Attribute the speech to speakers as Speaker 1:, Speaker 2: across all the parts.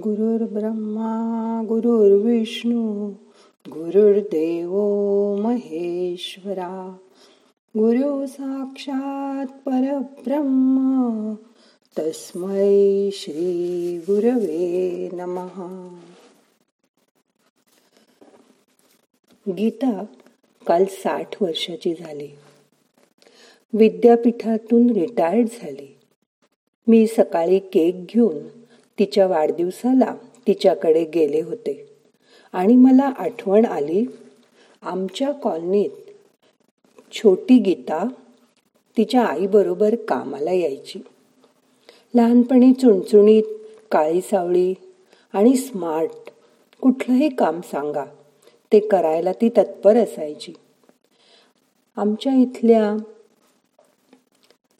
Speaker 1: गुरुर्ब्रह्मा गुरुर्विष्णू गुरुर्देव महेश्वरा. गुरु साक्षात परब्रह्म तस्मै श्री गुरवे नमहा गीता काल साठ वर्षाची झाली. विद्यापीठातून रिटायर्ड झाली. मी सकाळी केक घेऊन तिच्या वाढदिवसाला तिच्याकडे गेले होते. आणि मला आठवण आली आमच्या कॉलनीत छोटी गीता तिच्या आईबरोबर कामाला यायची. लहानपणी चुणचुणीत काळी सावळी आणि स्मार्ट कुठलंही काम सांगा ते करायला ती तत्पर असायची. आमच्या इथल्या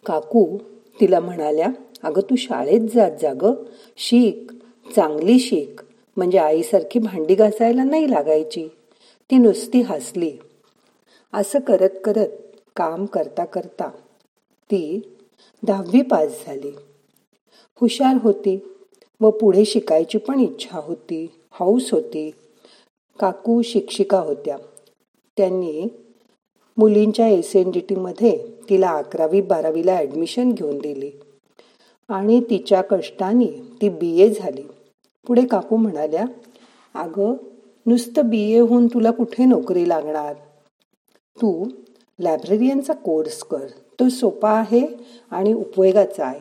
Speaker 1: काकू तिला म्हणाल्या अगं तू शाळेत जात जा ग. शीक चांगली शीख म्हणजे आईसारखी भांडी घासायला नाही लागायची. ती नुसती हसली. असं करत करत काम करता करता ती दहावी पास झाली. हुशार होती. व पुढे शिकायची पण इच्छा होती. हौस होती. काकू शिक्षिका होत्या. त्यांनी मुलींच्या एस एन डी टीमध्ये तिला अकरावी बारावीला ॲडमिशन घेऊन दिली. आणि तिच्या कष्टाने ती बी ए झाली. पुढे काकू म्हणाल्या अगं नुसतं बी ए होऊन तुला कुठे नोकरी लागणार? तू लायब्ररियनचा कोर्स कर. तो सोपा आहे आणि उपयोगाचा आहे.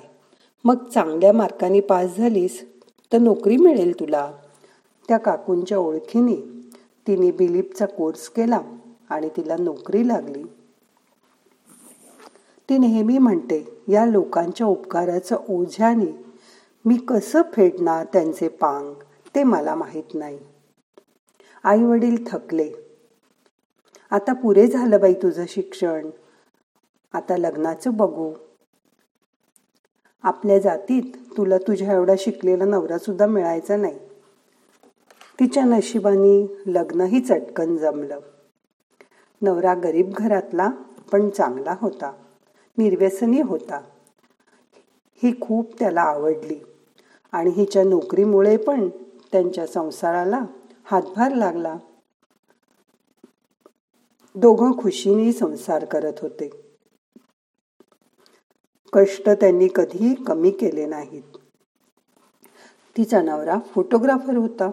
Speaker 1: मग चांगल्या मार्काने पास झालीस तर नोकरी मिळेल तुला. त्या काकूंच्या ओळखीने तिने बिलीपचा कोर्स केला आणि तिला नोकरी लागली. ती नेहमी म्हणते या लोकांच्या उपकाराचं ओझ्याने मी कसं फेडणार त्यांचे पांग? ते मला माहीत नाही. आई वडील थकले. आता पुरे झालं बाई तुझं शिक्षण. आता लग्नाचं बघू. आपल्या जातीत तुला तुझ्या एवढा शिकलेला नवरा सुद्धा मिळायचा नाही. तिच्या नशिबाने लग्नही चटकन जमलं. नवरा गरीब घरातला पण चांगला होता. निर्व्यसनी होता. ही खूप त्याला आवडली आणि हिच्या नोकरीमुळे पण त्यांच्या संसाराला हातभार लागला. दोघं खुशीने संसार करत होते. कष्ट त्यांनी कधीही कमी केले नाहीत. तिचा नवरा फोटोग्राफर होता.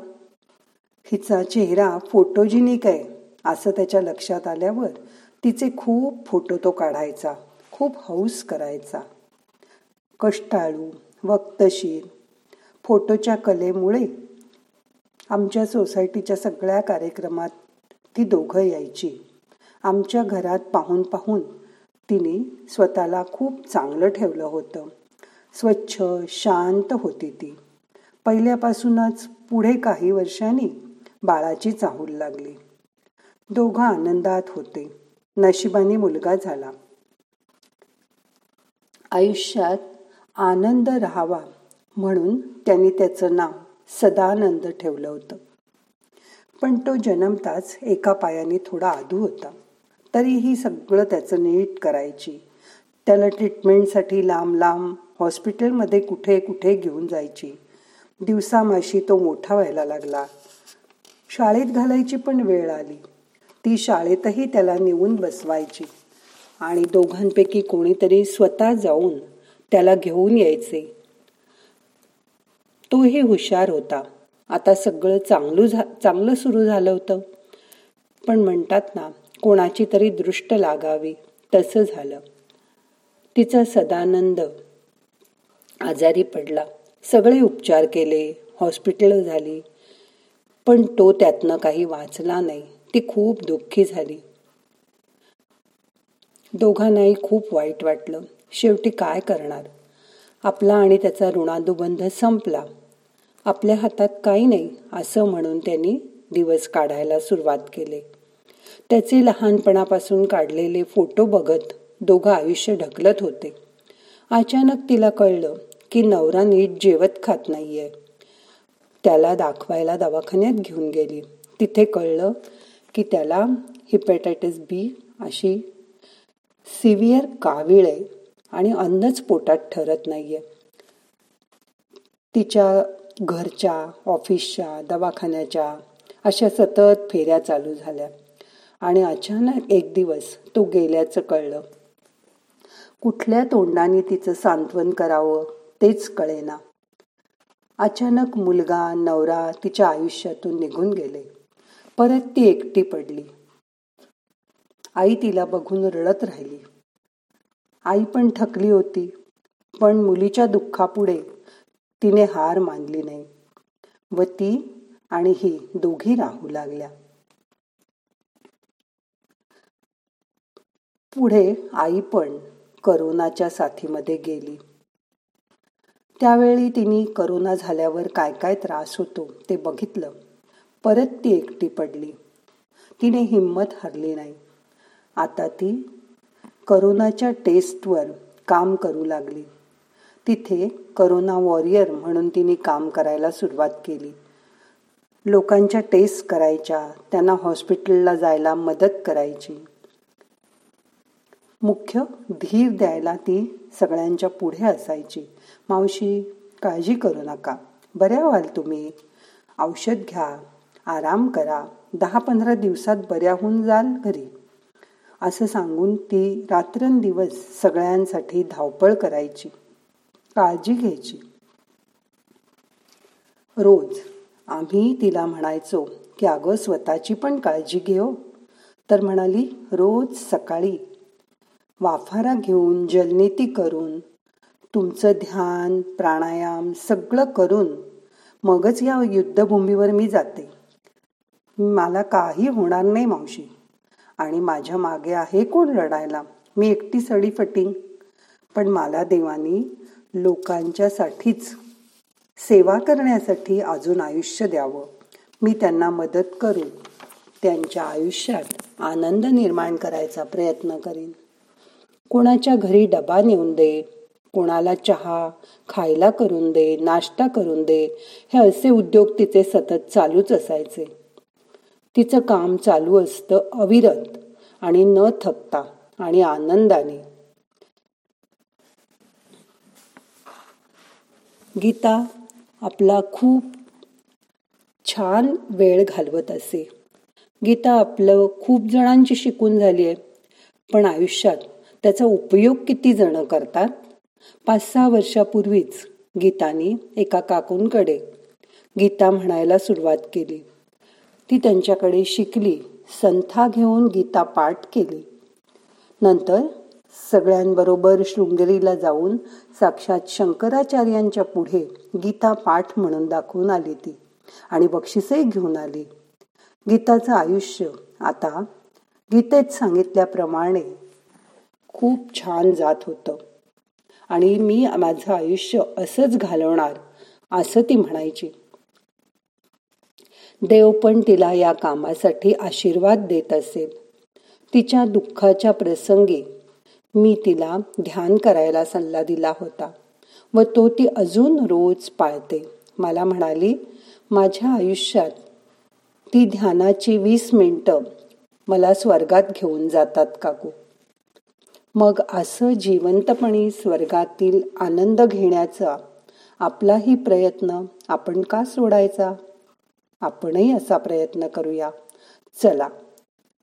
Speaker 1: हिचा चेहरा फोटोजिनिक आहे असं त्याच्या लक्षात आल्यावर तिचे खूप फोटो तो काढायचा. खूप हौस करायचा. कष्टाळू वक्तशीर फोटोच्या कलेमुळे आमच्या सोसायटीच्या सगळ्या कार्यक्रमात ती दोघं यायची. आमच्या घरात पाहून पाहून तिने स्वतःला खूप चांगलं ठेवलं होतं. स्वच्छ शांत होती ती. पहिल्यापासूनच पुढे काही वर्षांनी बाळाची चाहूल लागली. दोघं आनंदात होते. नशिबाने मुलगा झाला. आयुष्यात आनंद राहावा म्हणून त्यांनी त्याचं नाव सदानंद ठेवलं होतं. पण तो जन्मताच एका पायाने थोडा आधू होता. तरीही सगळं त्याचं नीट करायची. त्याला ट्रीटमेंटसाठी लांब लांब हॉस्पिटलमध्ये कुठे कुठे घेऊन जायची. दिवसामाशी तो मोठा व्हायला लागला. शाळेत घालायची पण वेळ आली. ती शाळेतही त्याला नेऊन बसवायची. आणि दोघांपैकी कोणीतरी स्वतः जाऊन त्याला घेऊन यायचे. तोही हुशार होता. आता सगळं चांगलं झा चांगलं सुरू झालं होतं. पण म्हणतात ना कोणाची तरी दृष्ट लागावी तसं झालं. तिचा सदानंद आजारी पडला. सगळे उपचार केले हॉस्पिटल झाली. पण तो त्यातनं काही वाचला नाही. ती खूप दुःखी झाली. दोघांनाही खूप वाईट वाटलं. शेवटी काय करणार? आपला आणि त्याचा ऋणानुबंध संपला. आपल्या हातात काही नाही असं म्हणून त्यांनी दिवस काढायला सुरुवात केले. त्याचे लहानपणापासून काढलेले फोटो बघत दोघं आयुष्य ढकलत होते. अचानक तिला कळलं की नवरा नीट जेवत खात नाहीये. त्याला दाखवायला दवाखान्यात घेऊन गेली. तिथे कळलं की त्याला हिपॅटायटिस बी अशी सिव्हिअर कावीळ आहे आणि अन्नच पोटात ठरत नाहीये. तिच्या घरच्या ऑफिसच्या दवाखान्याच्या अशा सतत फेऱ्या चालू झाल्या आणि अचानक एक दिवस तो गेल्याचं कळलं. कुठल्या तोंडाने तिचं सांत्वन करावं तेच कळेना. अचानक मुलगा नवरा तिच्या आयुष्यातून निघून गेले. परत ती एकटी पडली. आई तिला बघून रडत राहिली. आई पण थकली होती पण मुलीच्या दुःखापुढे तिने हार मानली नाही व ती आणि ही दोघी राहू लागल्या. पुढे आई पण करोनाच्या साथीमध्ये गेली. त्यावेळी तिने करोना झाल्यावर काय काय त्रास होतो ते बघितलं. परत ती एकटी पडली. तिने हिंमत हरली नाही. आता ती करोनाच्या टेस्टवर काम करू लागली. तिथे करोना वॉरियर म्हणून तिने काम करायला सुरुवात केली. लोकांच्या टेस्ट करायच्या त्यांना हॉस्पिटलला जायला मदत करायची. मुख्य धीर द्यायला ती सगळ्यांच्या पुढे असायची. मावशी काळजी करू नका. बऱ्या व्हाल तुम्ही. औषध घ्या. आराम करा. दहा पंधरा दिवसात बऱ्या होऊन जाल घरी. असं सांगून ती रात्रंदिवस सगळ्यांसाठी धावपळ करायची. काळजी घ्यायची. रोज आम्ही तिला म्हणायचो की अगं स्वतःची पण काळजी घेऊ हो. तर म्हणाली रोज सकाळी वाफारा घेऊन जलनेती करून तुमचं ध्यान प्राणायाम सगळं करून मगच या युद्धभूमीवर मी जाते. मला काही होणार नाही मावशी. आणि माझ्या मागे आहे कोण लढायला मी एकटी सडी फटिंग. पण मला देवानी लोकांच्यासाठीच सेवा करण्यासाठी अजून आयुष्य द्यावं. मी त्यांना मदत करून त्यांच्या आयुष्यात आनंद निर्माण करायचा प्रयत्न करीन. कोणाच्या घरी डबा नेऊन दे कोणाला चहा खायला करून दे नाश्ता करून दे हे असे उद्योग तिचे सतत चालूच असायचे. तिचं काम चालू असतं अविरत आणि न थकता आणि आनंदाने. गीता आपला खूप छान वेळ घालवत असे. गीता आपलं खूप जणांची शिकून झाली आहे पण आयुष्यात त्याचा उपयोग किती जण करतात? पाच सहा वर्षापूर्वीच गीतानी एका काकूंकडे गीता म्हणायला सुरुवात केली. ती त्यांच्याकडे शिकली संथा घेऊन गीता पाठ केली. नंतर सगळ्यांबरोबर शृंगेरीला जाऊन साक्षात शंकराचार्यांच्या पुढे गीता पाठ म्हणून दाखवून आली ती आणि बक्षिसही घेऊन आली. गीताचं आयुष्य आता गीतेत सांगितल्याप्रमाणे खूप छान जात होतं आणि मी माझं आयुष्य असंच घालवणार असं ती म्हणायची. देव पण तिला या कामासाठी आशीर्वाद देत असेल. तिच्या दुःखाच्या प्रसंगी मी तिला ध्यान करायला सल्ला दिला होता व तो ती अजून रोज पाळते. मला म्हणाली माझ्या आयुष्यात ती ध्यानाची वीस मिनटं मला स्वर्गात घेऊन जातात काकू. मग असं जिवंतपणी स्वर्गातील आनंद घेण्याचा आपलाही प्रयत्न आपण का सोडायचा? आपणही असा प्रयत्न करूया. चला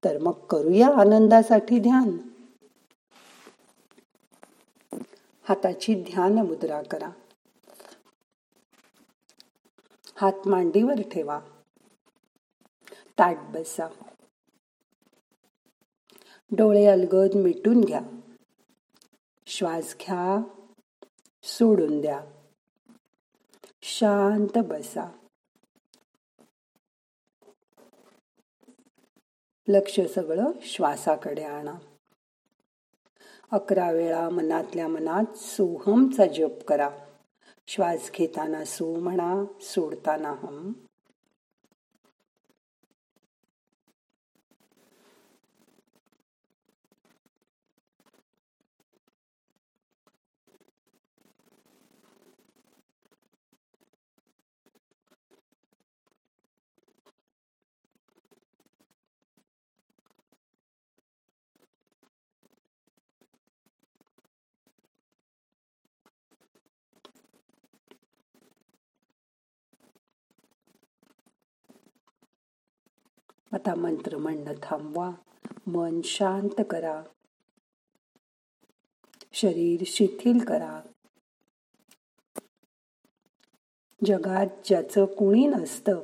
Speaker 1: तर मग करूया आनंदासाठी ध्यान. हाताची ध्यान मुद्रा करा. हात मांडीवर ठेवा. ताट बसा. डोळे अलगद मिटून घ्या. श्वास घ्या. सोडून द्या. शांत बसा. लक्ष सगळं श्वासाकडे आणा. अकरा वेळा मनातल्या मनात सोहमचा जप करा. श्वास घेताना सो म्हणा सोडताना हम आता मंत्र म्हणणं थांबवा. मन शांत करा. शरीर शिथिल करा. जगात ज्याचं कुणी नसतं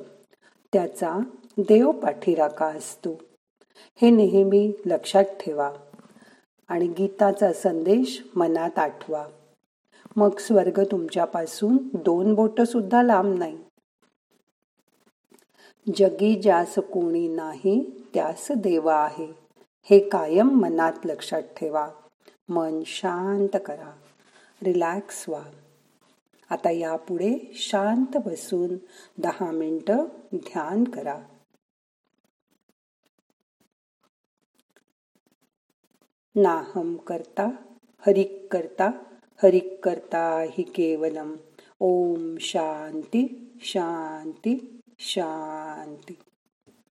Speaker 1: त्याचा देव पाठीराखा असतो. हे नेहमी लक्षात ठेवा आणि गीताचा संदेश मनात आठवा. मग स्वर्ग तुमच्यापासून दोन बोट सुद्धा लांब नाही. जगी ज्यास कोणी नाही त्यास देवा आहे. हे कायम मनात लक्षात ठेवा. मन शांत करा. रिलॅक्स व्हा. आता यापुढे शांत बसून दहा मिनटं ध्यान करा. नाहम करता हरिक करता हरिक करता हि केवलम. ओम शांती शांती. शांती.